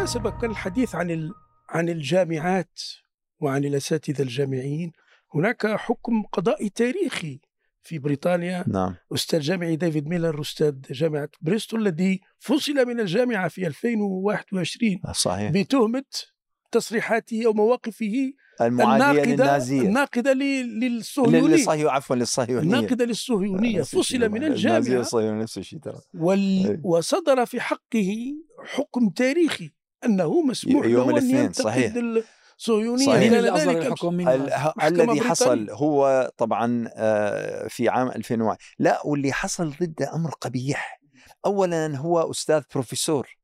بالمناسبة كان الحديث عن. عن الجامعات وعن الأساتذة الجامعيين. هناك حكم قضائي تاريخي في بريطانيا. نعم. أستاذ جامعي ديفيد ميلر أستاذ جامعة بريستول الذي فصل من الجامعة في 2021 صحيح. بتهمة تصريحاته أو مواقفه المعادية الناقدة للنازية. الناقدة لل- للصهيونية. للصهيو عفوا للصهيونية. الناقدة للصهيونية. فصل من النازية الجامعة. والصهيونية نفس الشيء ترى وال... وصدر في حقه حكم تاريخي. أنه مسموح يوم الاثنين، صحيح. الصهيونية صحيح. الذي. حصل هو طبعا آه، في عام 2001 لا واللي حصل ضده أمر قبيح اولا هو أستاذ بروفيسور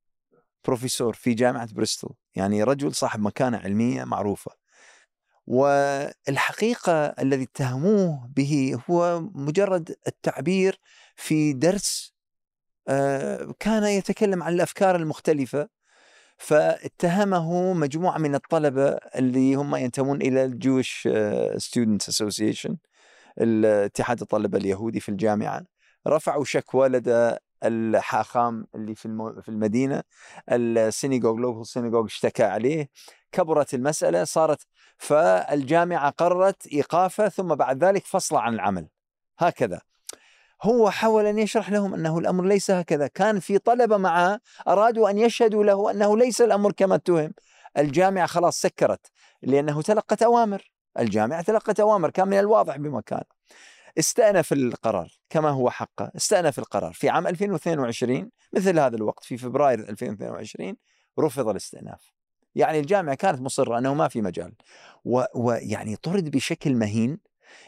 بروفيسور في جامعة بريستول يعني رجل صاحب مكانة علمية معروفة والحقيقة الذي اتهموه به هو مجرد التعبير في درس آه، كان يتكلم عن الأفكار المختلفة فاتهمه مجموعة من الطلبة اللي هم ينتمون إلى ال Jewish Students Association الاتحاد الطلبة اليهودي في الجامعة. رفعوا شكوى لدى الحاخام اللي في الم- في المدينة. ال synagogue local synagogue اشتكى عليه. كبرت المسألة صارت فالجامعة قررت إيقافه ثم بعد ذلك فصله عن العمل. هكذا. هو حاول أن يشرح لهم أنه الأمر ليس هكذا، كان في طلبة معه أرادوا أن يشهدوا له أنه ليس الأمر كما اتهم. الجامعة خلاص سكرت لأنه تلقت أوامر، الجامعة تلقت أوامر كان من الواضح بمكان. استأنف القرار كما هو حقه، استأنف القرار في عام 2022 مثل هذا الوقت في فبراير 2022 رفض الاستئناف. يعني الجامعة كانت مصرة أنه ما في مجال. ويعني طرد بشكل مهين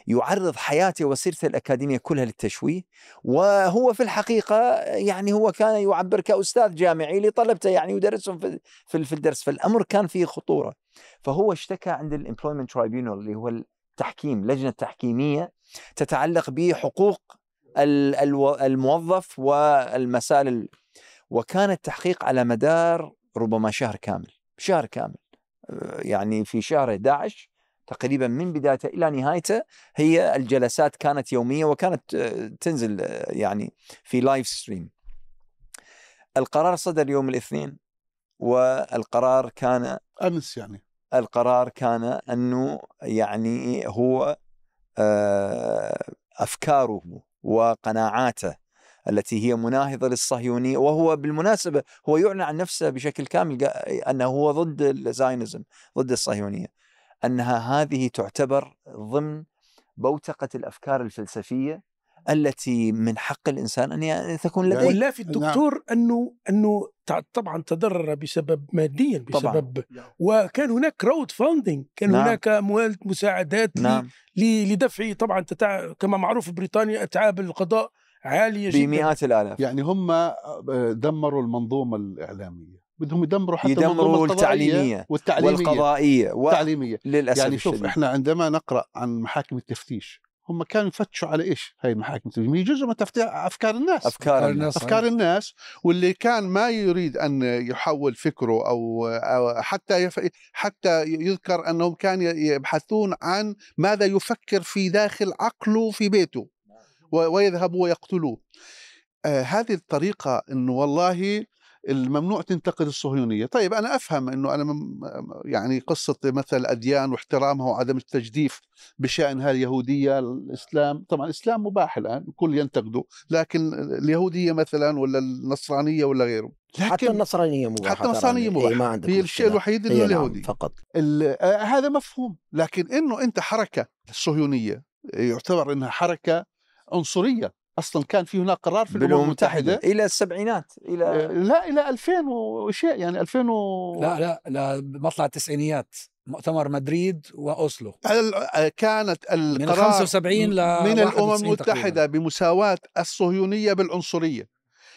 يعرض حياته وسيرته الأكاديمية كلها للتشويه وهو في الحقيقة يعني هو كان يعبر كأستاذ جامعي لطلبته يعني يدرسهم في في الدرس فالأمر كان فيه خطورة. فهو اشتكى عند ال Employment Tribunal اللي هو التحكيم لجنة تحكيمية تتعلق بحقوق الموظف والمسائل ال- وكان التحقيق على مدار ربما شهر كامل شهر كامل يعني في شهر 11 تقريبا من بدايته إلى نهايته هي الجلسات كانت يومية وكانت آه، تنزل آه، يعني في live stream. القرار صدر يوم الاثنين والقرار كان أمس يعني القرار كان أنه يعني هو آه، أفكاره وقناعاته التي هي مناهضة للصهيونية وهو بالمناسبة هو يعلن عن نفسه بشكل كامل أنه هو ضد الزاينزم ضد الصهيونية أنها هذه تعتبر ضمن بوتقة الأفكار الفلسفية التي من حق الإنسان أن ي- تكون لديه. ولا في الدكتور أنه أنه تع- طبعا تضرر بسبب ماديا طبعاً. بسبب. وكان هناك كراود فاندنج كان نعم. هناك اموال مساعدات ل- نعم. ل- لدفع طبعا تتع... كما معروف في بريطانيا إتعاب القضاء عالية جدا. بمئات الآلاف. يعني هم آه، دمروا المنظومة الإعلامية. بدهم يدمروا حتى يدمروا التعليمية والتعليمية. والقضائية والتعليميه وللاسف يعني شوف الشديد. إحنا عندما نقرأ عن محاكم التفتيش هم كانوا يفتشوا على إيش هاي المحاكم التفتيش؟ هي جزء من تفتيش أفكار الناس. أفكار الناس. أفكار الناس. واللي كان ما يريد أن يحول فكره أو, أو حتى يف... حتى يذكر أنهم كانوا يبحثون عن ماذا يفكر في داخل عقله في بيته و- ويذهبوا ويقتلوه. آه هذه الطريقة إنه والله الممنوع تنتقد الصهيونية، طيب أنا أفهم إنه أنا يعني قصة مثل الاديان واحترامها وعدم التجديف بشانها اليهودية الإسلام، طبعا الإسلام مباح الآن الكل ينتقده، لكن اليهودية مثلا ولا النصرانية ولا غيره. حتى لكن النصرانية مباحة حتى النصرانية طبعاً. مباحة ما عندك هي الشيء. الوحيد إنه نعم، اليهودي فقط آه، هذا مفهوم لكن إنه أنت حركة الصهيونية يعتبر إنها حركة عنصرية أصلا كان في هناك قرار في الأمم المتحدة. إلى السبعينات آه، إلى لا إلى 2000 وشيء يعني 2000 و... لا لا لا مطلع التسعينيات مؤتمر مدريد وأوسلو. ال- آه، كانت من القرار 75 ل من 91 الامم تقريباً. المتحدة بمساواة الصهيونية بالعنصرية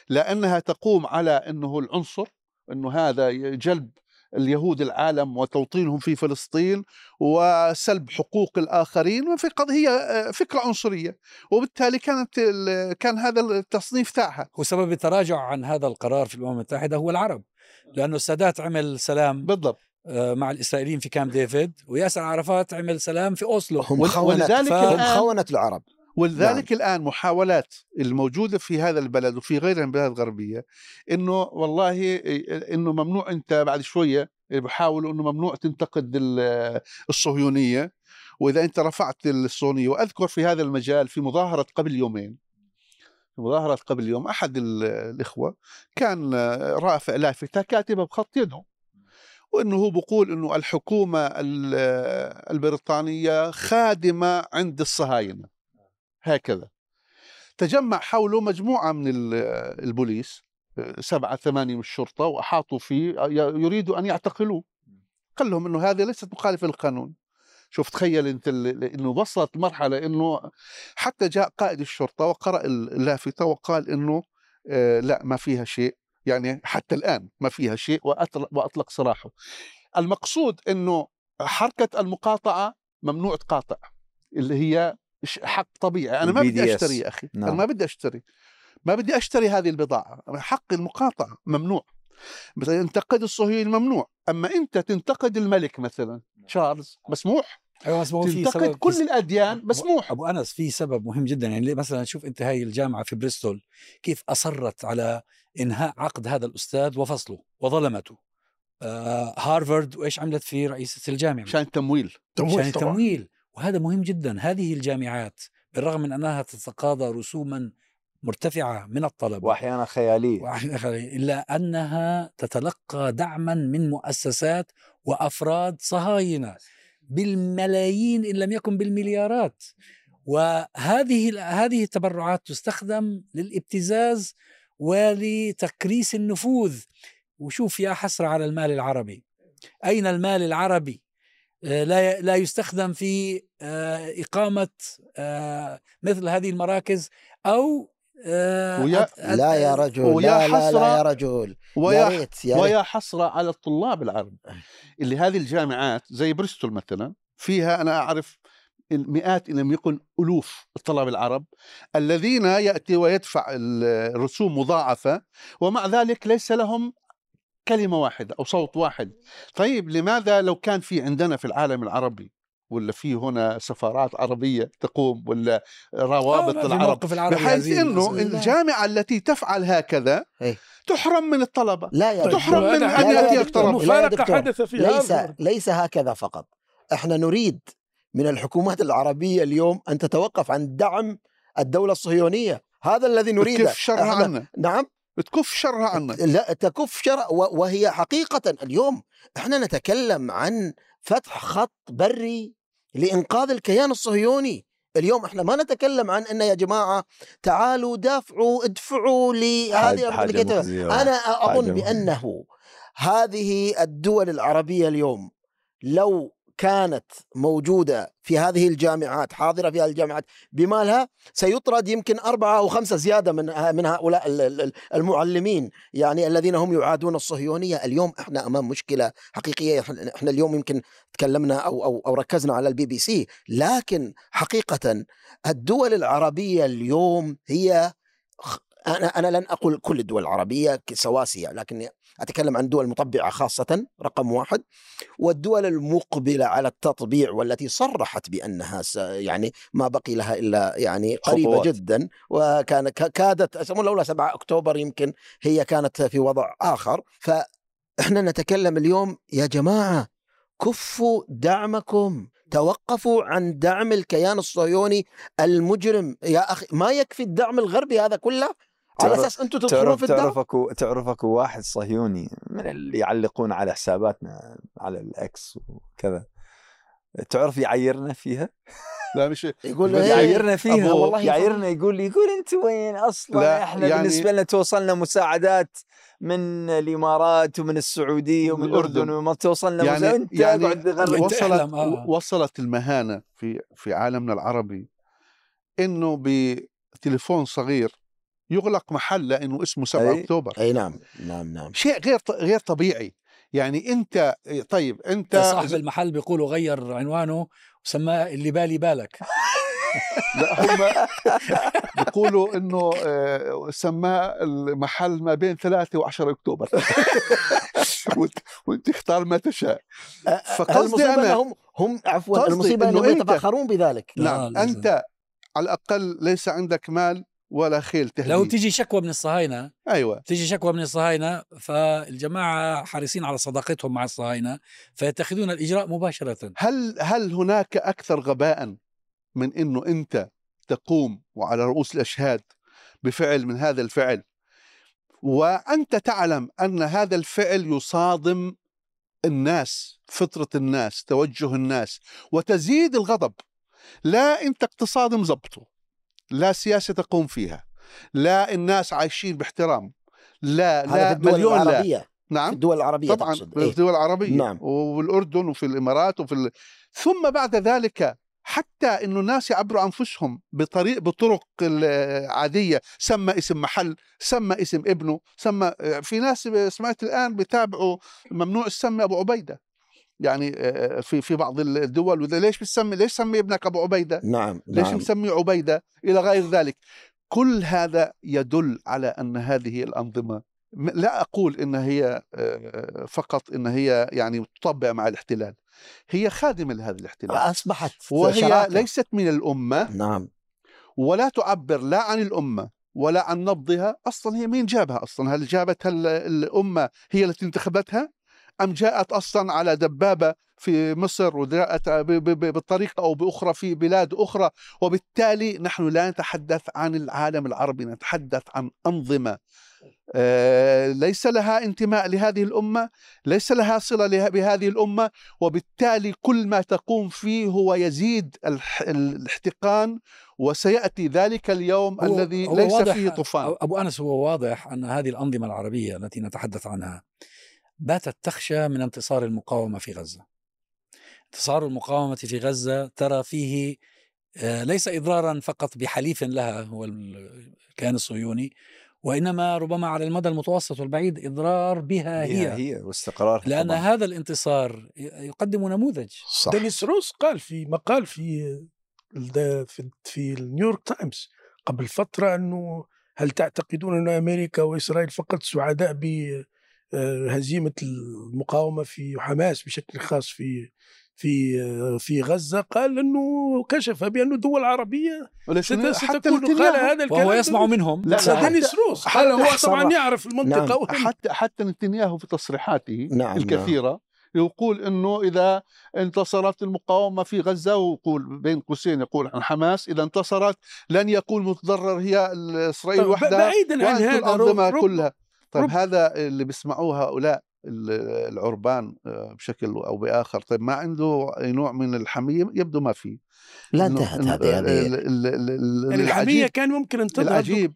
لأنها تقوم على إنه العنصر إنه هذا جلب اليهود العالم وتوطينهم في فلسطين وسلب حقوق الآخرين وفي قضيه آه، فكرة عنصرية. وبالتالي كانت ال- كان هذا التصنيف تاعها. وسبب التراجع عن هذا القرار في الأمم المتحدة هو العرب. لأنه السادات عمل سلام بالضبط. آه، مع الإسرائيليين في كامب ديفيد وياسر عرفات عمل سلام في أوسلو. هم خونت ولذلك ف- هم خونت العرب. ولذلك نعم. الآن محاولات الموجودة في هذا البلد وفي غيرها من البلاد الغربية إنه والله إنه ممنوع أنت بعد شوية بحاولوا إنه ممنوع تنتقد الصهيونية وإذا أنت رفعت الصهيونية وأذكر في هذا المجال في مظاهرة قبل يومين مظاهرة قبل يوم أحد الإخوة كان رافع لافتة كاتبة بخط يده وإنه هو بقول إنه الحكومة البريطانية خادمة عند الصهاينة هكذا. تجمع حوله مجموعة من البوليس سبعة ثمانية من الشرطة وأحاطوا فيه يريدوا أن يعتقلوه. قال لهم إنه هذه ليست مخالفة للقانون. شوف تخيل أنت إنه وصلت مرحلة إنه حتى جاء قائد الشرطة وقرأ اللافتة وقال إنه آه لا ما فيها شيء. يعني حتى الآن ما فيها شيء وأطلق سراحه. المقصود أنه حركة المقاطعة ممنوع تقاطع اللي هي حق طبيعي. أنا ما بدي أشتري يا أخي. نعم. أنا ما بدي أشتري. ما بدي أشتري هذه البضاعة. حق المقاطعة ممنوع. مثلا ينتقد الصهيوني ممنوع. أما أنت تنتقد الملك مثلا تشارلز مسموح؟ أيوه مسموح في تنتقد كل في الأديان مسموح. أبو أنس في سبب مهم جدا. يعني مثلا شوف أنت هاي الجامعة في بريستول كيف أصرت على إنهاء عقد هذا الأستاذ وفصله وظلمته. آه هارفارد وإيش عملت في رئيسة الجامعة؟ عشان التمويل تمويل عشان التمويل وهذا مهم جدا. هذه الجامعات بالرغم من أنها تتقاضى رسوما مرتفعة من الطلبه واحيانا خيالية. واحيانا خيالية إلا أنها تتلقى دعما من مؤسسات وأفراد صهاينة بالملايين إن لم يكن بالمليارات. وهذه هذه التبرعات تستخدم للابتزاز ولتكريس النفوذ. وشوف يا حسرة على المال العربي. أين المال العربي؟ لا لا يستخدم في آه، إقامة آه، مثل هذه المراكز أو ويا لا يا رجل ويا لا, لا, لا يا رجل ويا يا ريت يا ويا حسرة على الطلاب العرب. اللي هذه الجامعات زي بريستول مثلا فيها أنا أعرف المئات إن لم يكن ألوف الطلاب العرب الذين يأتي ويدفع الرسوم مضاعفة ومع ذلك ليس لهم كلمة واحدة أو صوت واحد. طيب لماذا لو كان في عندنا في العالم العربي ولا في هنا سفارات عربية تقوم ولا روابط العرب بحيث إنه الجامعة التي تفعل هكذا إيه؟ تحرم من الطلبة لا يا تحرم من أن يأتي الطلبة حدث في ليس ليس هكذا فقط. إحنا نريد من الحكومات العربية اليوم أن تتوقف عن دعم الدولة الصهيونية. هذا الذي نريده. شرها عنا نعم؟ تكف شرها عنا لا تكف شر وهي حقيقة اليوم إحنا نتكلم عن فتح خط بري لإنقاذ الكيان الصهيوني. اليوم إحنا ما نتكلم عن إن يا جماعة تعالوا دافعوا ادفعوا لهذه أنا أظن بأنه هذه الدول العربية اليوم لو كانت موجودة في هذه الجامعات حاضرة في هذه الجامعات بمالها سيطرد يمكن أربعة أو خمسة زيادة من من هؤلاء المعلمين. يعني الذين هم يعادون الصهيونية. اليوم إحنا أمام مشكلة حقيقية. إحنا اليوم يمكن تكلمنا أو, أو, أو ركزنا على البي بي سي. لكن حقيقة الدول العربية اليوم هي أنا أنا لن أقول كل الدول العربية سواسية لكن أتكلم عن دول مطبعة خاصة رقم واحد. والدول المقبلة على التطبيع والتي صرحت بأنها يعني ما بقي لها إلا يعني قريبة خطوات. جدا وكان كادت لولا 7 أكتوبر يمكن هي كانت في وضع آخر. فإحنا نتكلم اليوم يا جماعة كفوا دعمكم توقفوا عن دعم الكيان الصهيوني المجرم. يا أخي ما يكفي الدعم الغربي هذا كله؟ على أساس أنتم تدخلون في تعرف اكو تعرف اكو واحد صهيوني من اللي يعلقون على حساباتنا على الإكس وكذا. تعرف يعيرنا فيها؟ لا مش يقول يعيرنا فيها والله يعيرنا يقول يقول أنت وين؟ أصلا لا إحنا يعني بالنسبة لنا توصلنا مساعدات من الإمارات ومن السعودية ومن الأردن. وما توصلنا يعني أنت يعني وصلت آه. وصلت المهانة في في عالمنا العربي إنه بتليفون صغير يغلق محل لأنه اسمه 7 أي أكتوبر. أي نعم نعم نعم. شيء غير غير طبيعي. يعني أنت طيب أنت صاحب المحل بيقولوا غير عنوانه وسماه اللي بالي بالك. لا هم بيقولوا إنه آه، سماه المحل ما بين 3 و10 أكتوبر. وأنت اختار ما تشاء. فقصدي أنا هم هم عفوا المصيبة أنهم يتفاخرون بذلك. نعم أنت على الأقل ليس عندك مال ولا خيل تهدي. لو تيجي شكوى من الصهاينة أيوه. تيجي شكوى من الصهاينة فالجماعة حريصين على صداقتهم مع الصهاينة فيتخذون الإجراء مباشرة. هل هل هناك أكثر غباء من إنه أنت تقوم وعلى رؤوس الأشهاد بفعل من هذا الفعل؟ وأنت تعلم أن هذا الفعل يصادم الناس فطرة الناس توجه الناس وتزيد الغضب. لا أنت اقتصادي مزبطه سياسة تقوم فيها لا الناس عايشين باحترام لا لا في الدول مليون لا العربية في نعم الدول العربية طبعا تقصد. في إيه؟ الدول العربية نعم. والأردن وفي الإمارات وفي ال... ثم بعد ذلك حتى إنه الناس يعبروا أنفسهم بطريق بطرق العاديه سمى اسم محل سمى اسم ابنه سمى في ناس سمعت الآن بتابعوا ممنوع السمي أبو عبيدة يعني في في بعض الدول وده ليش بتسمي ليش سمي ابنك أبو عبيدة؟ نعم ليش نعم. مسمي عبيدة؟ إلى غير ذلك. كل هذا يدل على أن هذه الأنظمة لا أقول إن هي فقط إن هي يعني تطبع مع الاحتلال. هي خادمه لهذا الاحتلال. أصبحت وهي شراكة. ليست من الأمة نعم. ولا تعبر لا عن الأمة ولا عن نبضها أصلا هي مين جابها أصلا؟ هل جابتها ال- الأمة هي التي انتخبتها؟ أم جاءت أصلا على دبابة في مصر وجاءت ب- ب- ب- بطريقة أو بأخرى في بلاد أخرى وبالتالي نحن لا نتحدث عن العالم العربي نتحدث عن أنظمة. آه، ليس لها انتماء لهذه الأمة ليس لها له- بهذه الأمة وبالتالي كل ما تقوم فيه هو يزيد الاحتقان وسيأتي ذلك اليوم هو- الذي هو ليس فيه طوفان. أبو أنس هو واضح أن هذه الأنظمة العربية التي نتحدث عنها باتت تخشى من انتصار المقاومة في غزة. انتصار المقاومة في غزة ترى فيه آه، ليس إضرارا فقط بحليف لها هو الكيان الصهيوني وإنما ربما على المدى المتوسط والبعيد إضرار بها هي هي, هي واستقرار لأن طبعاً. هذا الانتصار يقدم نموذج صح دينيس روس قال في مقال في في في النيويورك تايمز قبل فترة أنه هل تعتقدون أن أمريكا وإسرائيل فقط سعداء بهزيمه المقاومة في حماس بشكل خاص في في آه، في غزة قال إنه كشف بانه دول عربيه وليس- ست- حتى ستكون قال هذا الكلام وهو يسمع منهم لا، لا، دينيس روس قال هو حتى طبعا. يعرف المنطقة نعم. حتى حتى نتنياهو في تصريحاته نعم، الكثيرة يقول إنه إذا انتصرت المقاومة في غزة ويقول بين قوسين يقول عن حماس إذا انتصرت لن يكون متضرر هي إسرائيل وحدها بعيدا عن هذا الانظمه كلها طيب رب- هذا اللي بيسمعوه هؤلاء ال- العربان آه، بشكل أو بآخر طيب ما عنده اي نوع من الحمية يبدو ما في لا انتهت هذه ال- هذه ال- ال- ال- يعني الحمية كان ممكن أن العجيب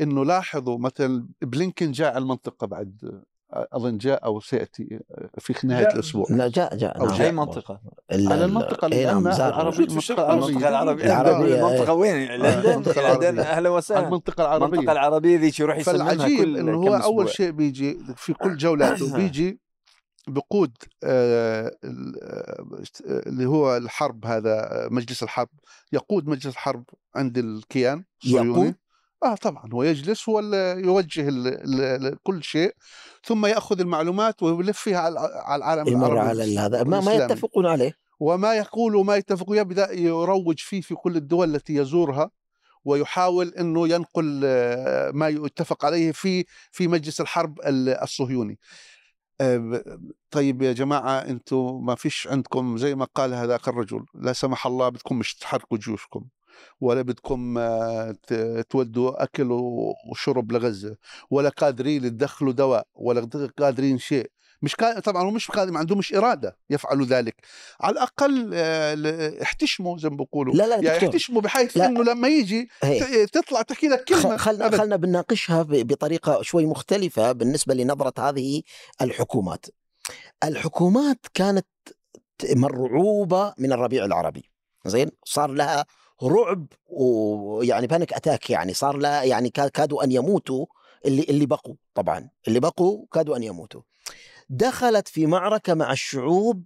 إنه لاحظوا مثلا بلينكن جاء على المنطقة بعد أظن جاء أو سيأتي في نهايه جاء. الأسبوع لا جاء جاء أو نعم. جاء. أي منطقة على ال- المنطقة إيه نعم، الآن زار. العربيه موجود في الشرق المنطقة. العربية العربية، إيه. المنطقة وين لندن المنطقة العربية. لندن أهلا وسهلا المنطقة المنطقة العربية العربيه ذي شو يروح يسلمها فالعجيب كل إنه هو أول. شيء بيجي في كل جولاته بيجي بقود آه، ال- آه، اللي هو الحرب هذا آه، مجلس الحرب يقود مجلس الحرب عند الكيان يقود؟ آه طبعا هو يجلس هو يوجه ال ال كل شيء ثم يأخذ المعلومات ويلف فيها على العالم العربي على هذا ما, ما. يتفقون عليه وما يقول وما يتفق يبدأ يروج فيه في كل الدول التي يزورها ويحاول إنه ينقل آه، ما يتفق عليه في في مجلس الحرب ال- الصهيوني. آه، طيب يا جماعة أنتم ما فيش عندكم زي ما قال هذاك الرجل لا سمح الله بدكم مش تحركوا جيوشكم ولا بدكم آه، تودوا أكل وشرب لغزه ولا قادرين تدخلوا دواء ولا قادرين شيء مش كا... طبعا هم مش قادرين ما عندهمش إرادة يفعلوا ذلك على الأقل آه، احتشموا زي ما بيقولوا لا لا يعني دكتور احتشموا بحيث لا. إنه لما يجي هي. تطلع تحكي لك كلمة خلنا. خلنا بنناقشها ب- بطريقة شوي مختلفة بالنسبة لنظرة هذه الحكومات. الحكومات كانت مرعوبة من الربيع العربي زين صار لها رعب ويعني panic attack يعني صار لها يعني كا- كادوا أن يموتوا اللي اللي بقوا طبعا اللي بقوا كادوا أن يموتوا. دخلت في معركة مع الشعوب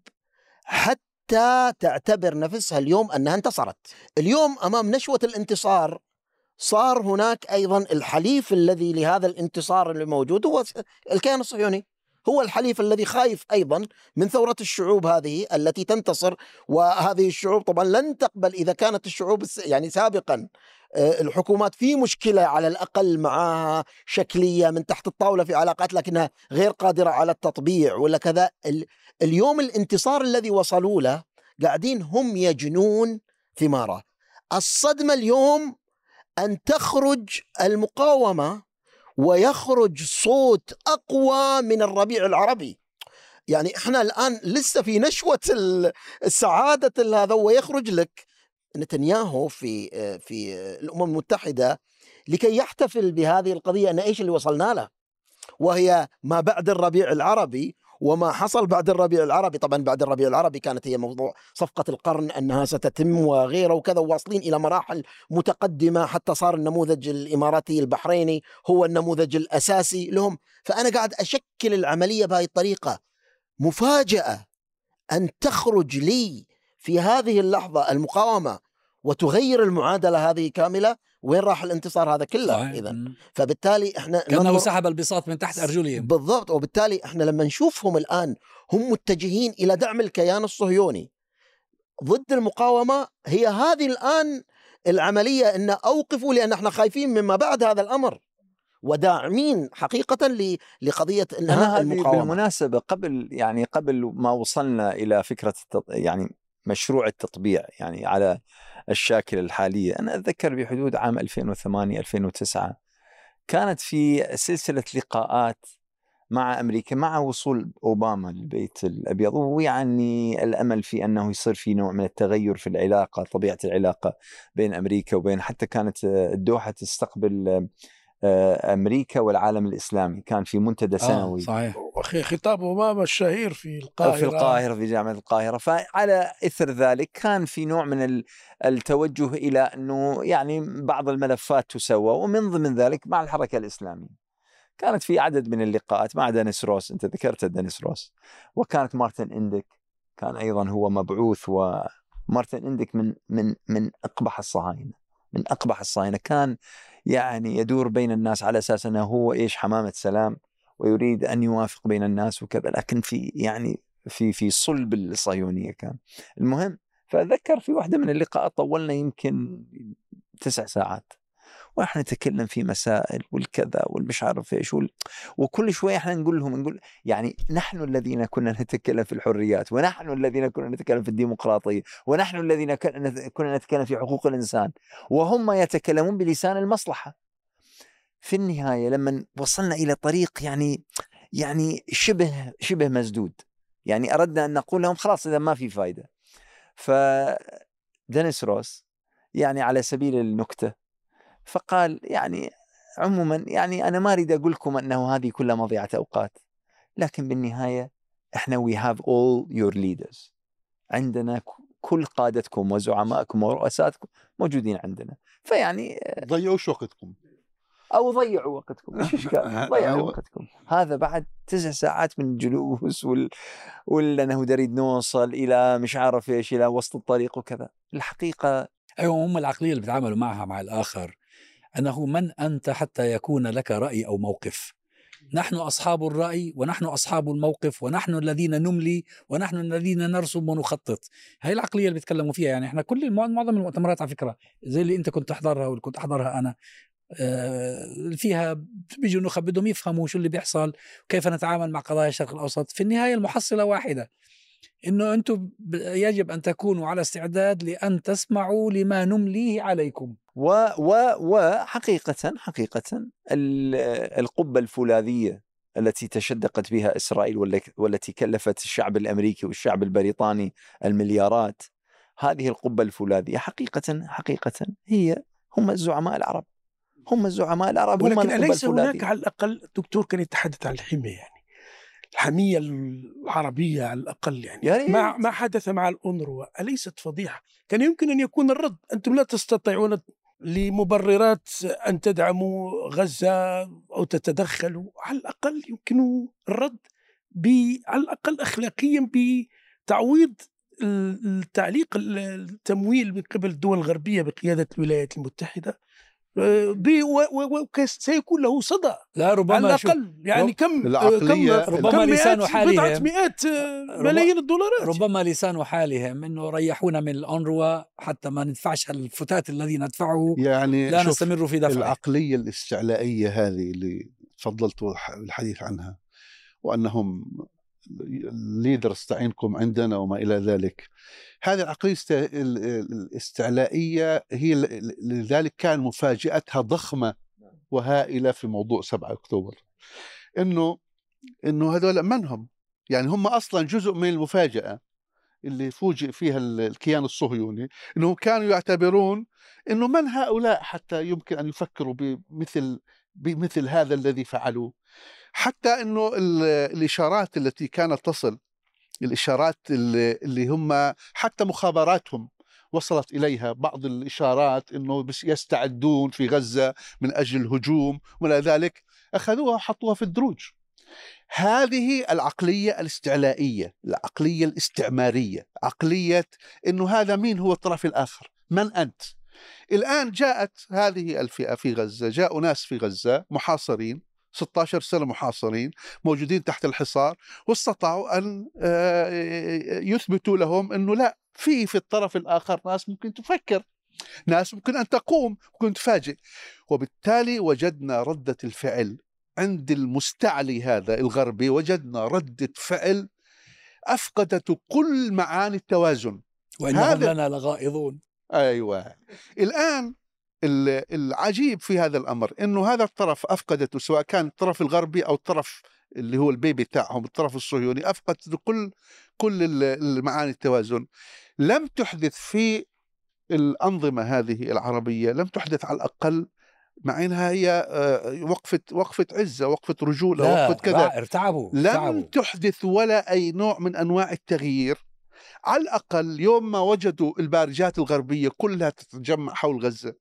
حتى تعتبر نفسها اليوم أنها انتصرت. اليوم أمام نشوة الانتصار صار هناك أيضا الحليف الذي لهذا الانتصار اللي موجود هو الكيان الصهيوني هو الحليف الذي خايف أيضا من ثورة الشعوب هذه التي تنتصر وهذه الشعوب طبعا لن تقبل إذا كانت الشعوب يعني سابقا آه، الحكومات في مشكلة على الأقل معها شكلية من تحت الطاولة في علاقات لكنها غير قادرة على التطبيع ولا كذا. ال- اليوم الانتصار الذي وصلوا له قاعدين هم يجنون ثماره. الصدمة اليوم أن تخرج المقاومة ويخرج صوت أقوى من الربيع العربي. يعني إحنا الآن لسه في نشوة ال- السعادة هذا ويخرج لك نتنياهو في في الأمم المتحدة لكي يحتفل بهذه القضية. ان إيش اللي وصلنا له؟ وهي ما بعد الربيع العربي وما حصل بعد الربيع العربي. طبعا بعد الربيع العربي كانت هي موضوع صفقة القرن أنها ستتم وغيره وكذا واصلين إلى مراحل متقدمة حتى صار النموذج الإماراتي البحريني هو النموذج الأساسي لهم. فأنا قاعد أشكل العملية بهذه الطريقة. مفاجأة أن تخرج لي في هذه اللحظة المقاومة وتغير المعادلة هذه كاملة وين راح الانتصار هذا كله صحيح. مم. فبالتالي إحنا كأنه ننظر- سحب البساط من تحت أرجلهم بالضبط وبالتالي إحنا لما نشوفهم الآن هم متجهين إلى دعم الكيان الصهيوني ضد المقاومة هي هذه الآن العملية إن أوقفوا لأن إحنا خايفين مما بعد هذا الأمر وداعمين حقيقة ل- لقضية أنا انهاء هذه المقاومة بالمناسبة قبل يعني قبل ما وصلنا إلى فكرة التط... يعني مشروع التطبيع يعني على الشاكلة الحالية. أنا أتذكر بحدود عام 2008 2009 كانت في سلسلة لقاءات مع أمريكا مع وصول أوباما للبيت الأبيض. ويعني الأمل في أنه يصير في نوع من التغير في العلاقة طبيعة العلاقة بين أمريكا وبين حتى كانت الدوحة تستقبل آه، أمريكا والعالم الإسلامي. كان في منتدى آه سنوي. صحيح. أخي خطاب أوباما الشهير في القاهرة. في القاهرة في جامعة القاهرة. فعلى إثر ذلك كان في نوع من ال- التوجه إلى أنه يعني بعض الملفات تسوى ومن ضمن ذلك مع الحركة الإسلامية. كانت في عدد من اللقاءات مع دينيس روس. أنت ذكرت دينيس روس. وكانت مارتن إندك كان أيضا هو مبعوث ومارتن إندك من من من أقبح الصهاينة. من أقبح الصهاينة. كان يعني يدور بين الناس على أساس أنه هو إيش حمامة سلام ويريد أن يوافق بين الناس وكذا. لكن في يعني في في صلب الصهيونية كان. المهم فأتذكر في واحدة من اللقاءات طولنا يمكن تسع ساعات. ونحن نتكلم في مسائل والكذا والمش عارف إيش وال... وكل شوية إحنا نقول لهم نقول يعني نحن الذين كنا نتكلم في الحريات ونحن الذين كنا نتكلم في الديمقراطية ونحن الذين كنا نتكلم في حقوق الإنسان وهم يتكلمون بلسان المصلحة. في النهاية لما وصلنا إلى طريق يعني يعني شبه شبه مسدود. يعني أردنا أن نقول لهم خلاص إذا ما في فائده ف دينيس روس يعني على سبيل النكتة فقال يعني عموما يعني أنا ما أريد أقول لكم أنه هذه كلها مضيعة أوقات لكن بالنهاية إحنا we have all your leaders عندنا كل قادتكم وزعمائكم ورؤساتكم موجودين عندنا. فيعني ضيعوش وقتكم أو ضيعوا وقتكم إيش اشكال ضيعوا. وقتكم. هذا بعد تسع ساعات من الجلوس وال... ولا أنه نريد نوصل إلى مش عارف إيش إلى وسط الطريق وكذا. الحقيقة أيوه هم العقلية اللي بيتعاملوا معها مع الآخر. أنه من أنت حتى يكون لك رأي أو موقف. نحن أصحاب الرأي ونحن أصحاب الموقف ونحن الذين نملي ونحن الذين نرسم ونخطط. هاي العقلية اللي بيتكلموا فيها يعني إحنا كل معظم المؤتمرات على فكرة زي اللي أنت كنت تحضرها واللي كنت أحضرها أنا آه، فيها بيجوا النخب بدهم يفهموا شو اللي بيحصل وكيف نتعامل مع قضايا الشرق الأوسط. في النهاية المحصلة واحدة. إنه أنتم يجب أن تكونوا على استعداد لأن تسمعوا لما نمليه عليكم. و و وحقيقه حقيقة ال- القبة الفولاذية التي تشدقت بها إسرائيل والتي كلفت الشعب الأمريكي والشعب البريطاني المليارات هذه القبة الفولاذية حقيقة حقيقة هي هم الزعماء العرب. هم الزعماء العرب هم ولكن أليس هناك على الأقل الدكتور كان يتحدث عن الحمية يعني؟ الحمية العربية على الأقل يعني. يا ريت. ما ما حدث مع الأونروا أليست فضيحة؟ كان يمكن أن يكون الرد. أنتم لا تستطيعون لمبررات أن تدعموا غزة أو تتدخلوا. على الأقل يمكن الرد ب على الأقل أخلاقيا بتعويض ال- التعليق ال- التمويل من قبل الدول الغربية بقيادة الولايات المتحدة. آه، ب- و- و- وكس- سيكون له صدى. لا على ربما شوف الأقل يعني رب- كم العقلية- كم ربما كم لسان مئات حالهم- بضعة مئات آه، ملايين الدولارات. ربما لسان حالهم إنه ريحونا من الأونروا حتى ما ندفعش الفتات الذي ندفعه. يعني لا نستمر في دفعه. العقلية الاستعلائية هذه اللي تفضلت الحديث عنها وأنهم ليدرز تعينكم عندنا وما إلى ذلك. هذه العقلية است- ال- ال- الاستعلائية هي لذلك كان مفاجأتها ضخمة وهائلة في موضوع 7 أكتوبر. إنه إنه هذول من هم؟ يعني هم أصلا جزء من المفاجأة اللي فوجئ فيها ال- الكيان الصهيوني إنهم كانوا يعتبرون إنه من هؤلاء حتى يمكن أن يفكروا بمثل بمثل هذا الذي فعلوه. حتى إنه ال- الإشارات التي كانت تصل الإشارات اللي هم حتى مخابراتهم وصلت إليها. بعض الإشارات إنه يستعدون في غزة من أجل الهجوم ولا ذلك أخذوها وحطوها في الدروج. هذه العقلية الاستعلائية العقلية الاستعمارية عقلية إنه هذا مين هو الطرف الآخر؟ من أنت؟ الآن جاءت هذه الفئة في غزة جاءوا ناس في غزة محاصرين 16 سنة محاصرين موجودين تحت الحصار واستطاعوا أن آه، يثبتوا لهم إنه لا في في الطرف الآخر ناس ممكن تفكر ناس ممكن أن تقوم ممكن تفاجئ. وبالتالي وجدنا ردة الفعل عند المستعلي هذا الغربي وجدنا ردة فعل أفقدت كل معاني التوازن. وإنهم هذا- لنا لغائظون أيوه. الآن ال- العجيب في هذا الأمر إنه هذا الطرف أفقدته سواء كان الطرف الغربي أو الطرف اللي هو البيبي تاعهم الطرف الصهيوني افقدت كل كل ال- المعاني التوازن. لم تحدث في الأنظمة هذه العربية لم تحدث على الأقل مع إنها هي آه، وقفة وقفة عزة وقفة رجولة لا وقفة كذا. ارتعبوا لم ارتعبوا. تحدث ولا أي نوع من أنواع التغيير. على الأقل يوم ما وجدوا البارجات الغربية كلها تتجمع حول غزة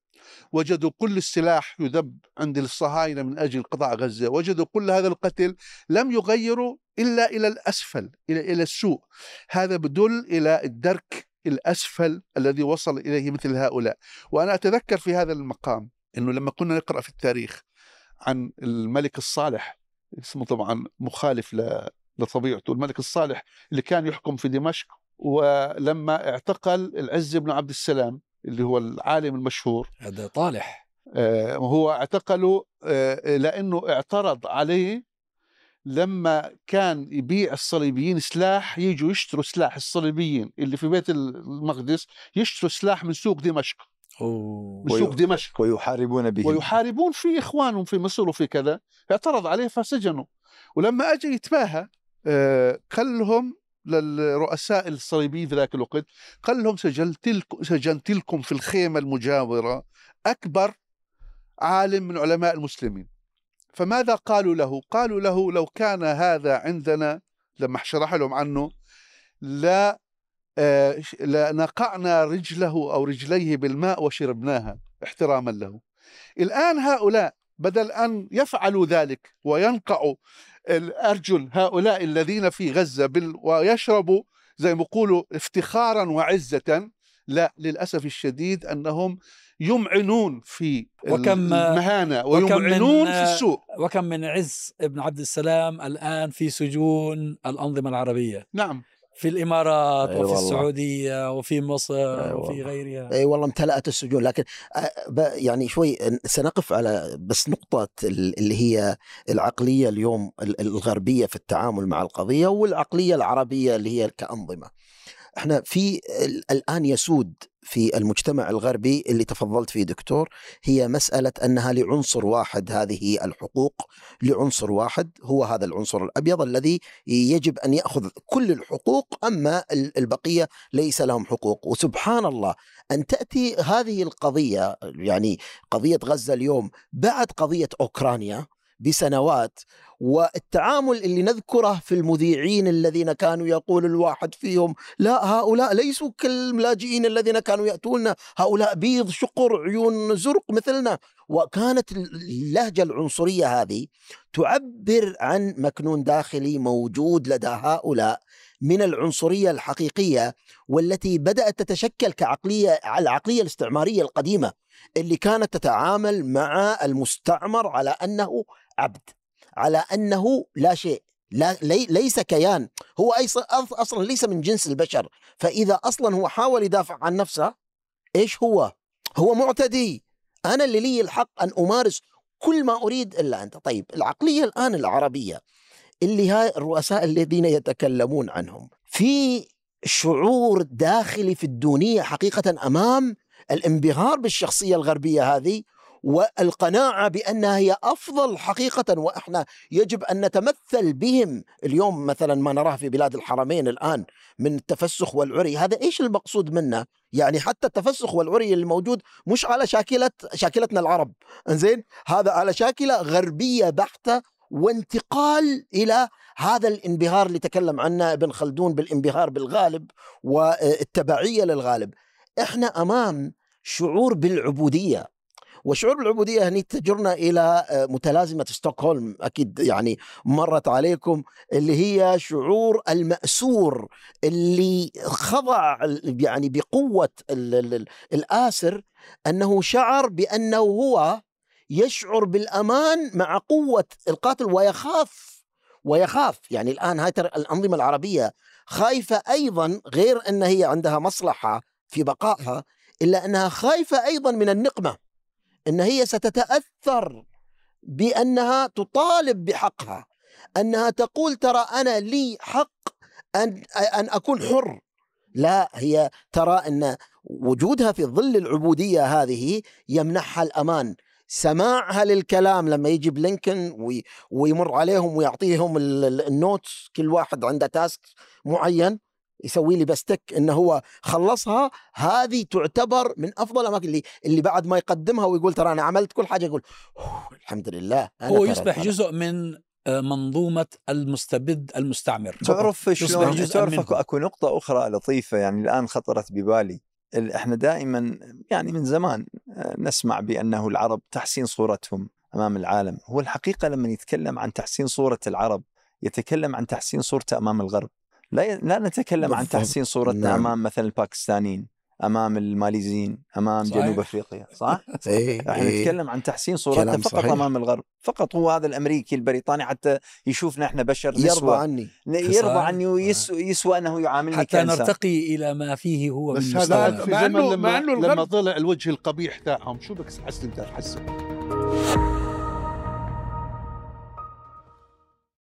وجدوا كل السلاح يذب عند الصهاينة من أجل قطاع غزة وجدوا كل هذا القتل لم يغيروا إلا إلى الأسفل إلى إلى السوء. هذا بدل إلى الدرك الأسفل الذي وصل إليه مثل هؤلاء. وأنا أتذكر في هذا المقام إنه لما كنا نقرأ في التاريخ عن الملك الصالح اسمه طبعا مخالف لطبيعته الملك الصالح اللي كان يحكم في دمشق ولما اعتقل العز بن عبد السلام اللي هو العالم المشهور. هذا طالح. آه، هو اعتقله آه، لأنه اعترض عليه لما كان يبيع الصليبيين سلاح يجوا يشتروا سلاح الصليبيين اللي في بيت المقدس يشتروا سلاح من سوق دمشق. أوه. من سوق دمشق. ويحاربون به ويحاربون في إخوانهم في مصر وفي كذا. اعترض عليه فسجنوا. ولما اجى يتباهى آه، قال لهم للرؤساء الصليبيين في ذاك الوقت قال لهم سجلت لكم سجنت لكم في الخيمة المجاورة أكبر عالم من علماء المسلمين فماذا قالوا له؟ قالوا له لو كان هذا عندنا لما شرح لهم عنه لا آه، لنقعنا رجله أو رجليه بالماء وشربناها احتراما له. الآن هؤلاء بدل أن يفعلوا ذلك وينقعوا الارجل هؤلاء الذين في غزة بال ويشربوا زي ما يقولوا افتخارا وعزة. لا للأسف الشديد أنهم يمعنون في وكم- المهانة وكم ويمعنون من- في السوء وكم من عز ابن عبد السلام الآن في سجون الأنظمة العربية. نعم. في الإمارات أي وفي والله. السعودية وفي مصر أي وفي. غيرها أي والله امتلأت السجون لكن يعني شوي سنقف على بس نقطة ال- اللي هي العقلية اليوم ال- الغربية في التعامل مع القضية والعقلية العربية اللي هي كأنظمة إحنا في ال- الآن يسود في المجتمع الغربي اللي تفضلت فيه دكتور هي مسألة أنها لعنصر واحد هذه الحقوق لعنصر واحد هو هذا العنصر الأبيض الذي يجب أن يأخذ كل الحقوق أما ال- البقية ليس لهم حقوق. وسبحان الله أن تأتي هذه القضية يعني قضية غزة اليوم بعد قضية أوكرانيا بسنوات والتعامل اللي نذكره في المذيعين الذين كانوا يقول الواحد فيهم لا هؤلاء ليسوا كاللاجئين الذين كانوا يأتون هؤلاء بيض شقر عيون زرق مثلنا. وكانت اللهجة العنصرية هذه تعبر عن مكنون داخلي موجود لدى هؤلاء من العنصرية الحقيقية والتي بدأت تتشكل كعقلية العقلية الاستعمارية القديمة اللي كانت تتعامل مع المستعمر على أنه عبد على أنه لا شيء لا لي ليس كيان. هو أصلا ليس من جنس البشر. فإذا أصلا هو حاول يدافع عن نفسه إيش هو؟ هو معتدي. أنا اللي لي الحق أن أمارس كل ما أريد إلا أنت. طيب العقلية الآن العربية اللي هاي الرؤساء الذين يتكلمون عنهم في شعور داخلي في الدونية حقيقة أمام الانبهار بالشخصية الغربية هذه؟ والقناعة بأنها هي أفضل حقيقة وإحنا يجب أن نتمثل بهم. اليوم مثلا ما نراه في بلاد الحرمين الآن من التفسخ والعري هذا إيش المقصود منه؟ يعني حتى التفسخ والعري الموجود مش على شاكلة شاكلتنا العرب. إنزين؟ هذا على شاكلة غربية بحتة وانتقال إلى هذا الانبهار اللي تكلم عنه ابن خلدون بالانبهار بالغالب والتبعية للغالب. إحنا أمام شعور بالعبودية. وشعور بالعبودية هني تجرنا إلى متلازمة ستوكهولم. أكيد يعني مرت عليكم اللي هي شعور المأسور اللي خضع يعني بقوة ال- ال- ال- الآسر أنه شعر بأنه هو يشعر بالأمان مع قوة القاتل ويخاف ويخاف. يعني الآن هاي الأنظمة العربية خايفة أيضا غير أن هي عندها مصلحة في بقائها إلا أنها خايفة أيضا من النقمة. إن هي ستتأثر بأنها تطالب بحقها. أنها تقول ترى أنا لي حق أن أن أكون حر. لا هي ترى إن وجودها في ظل العبودية هذه يمنحها الأمان. سماعها للكلام لما يجي بلينكن وي- ويمر عليهم ويعطيهم ال- ال- ال notes كل واحد عنده task معين. يسوي لي بستك انه هو خلصها هذه تعتبر من أفضل الأماكن اللي اللي بعد ما يقدمها ويقول ترى أنا عملت كل حاجة يقول "أوه، الحمد لله أنا هو يصبح ترى." جزء من آه، منظومة المستبد المستعمر. تعرف يصبح شلون؟ جزءاً تعرف. أكو, أكو نقطة أخرى لطيفة يعني الآن خطرت ببالي. ال- إحنا دائما يعني من زمان آه، نسمع بأنه العرب تحسين صورتهم أمام العالم. هو الحقيقة لما يتكلم عن تحسين صورة العرب يتكلم عن تحسين صورته أمام الغرب. لا. لا نتكلم عن. تحسين صورتنا نعم. أمام مثلا الباكستانيين أمام الماليزيين أمام صحيح. جنوب أفريقيا صح؟ إيه إحنا إيه. نتكلم عن تحسين صورتنا فقط صحيح. أمام الغرب فقط هو هذا الأمريكي البريطاني حتى يشوفنا إحنا بشر يرضى نسوة عني يرضى. عني ويسوى يسوى أنه يعاملني حتى كانسان نرتقي إلى ما فيه هو بس من هذا مع زمن إنه- لما لما الغرب- طلع الوجه القبيح تاعهم شو بك حسن أنت حسن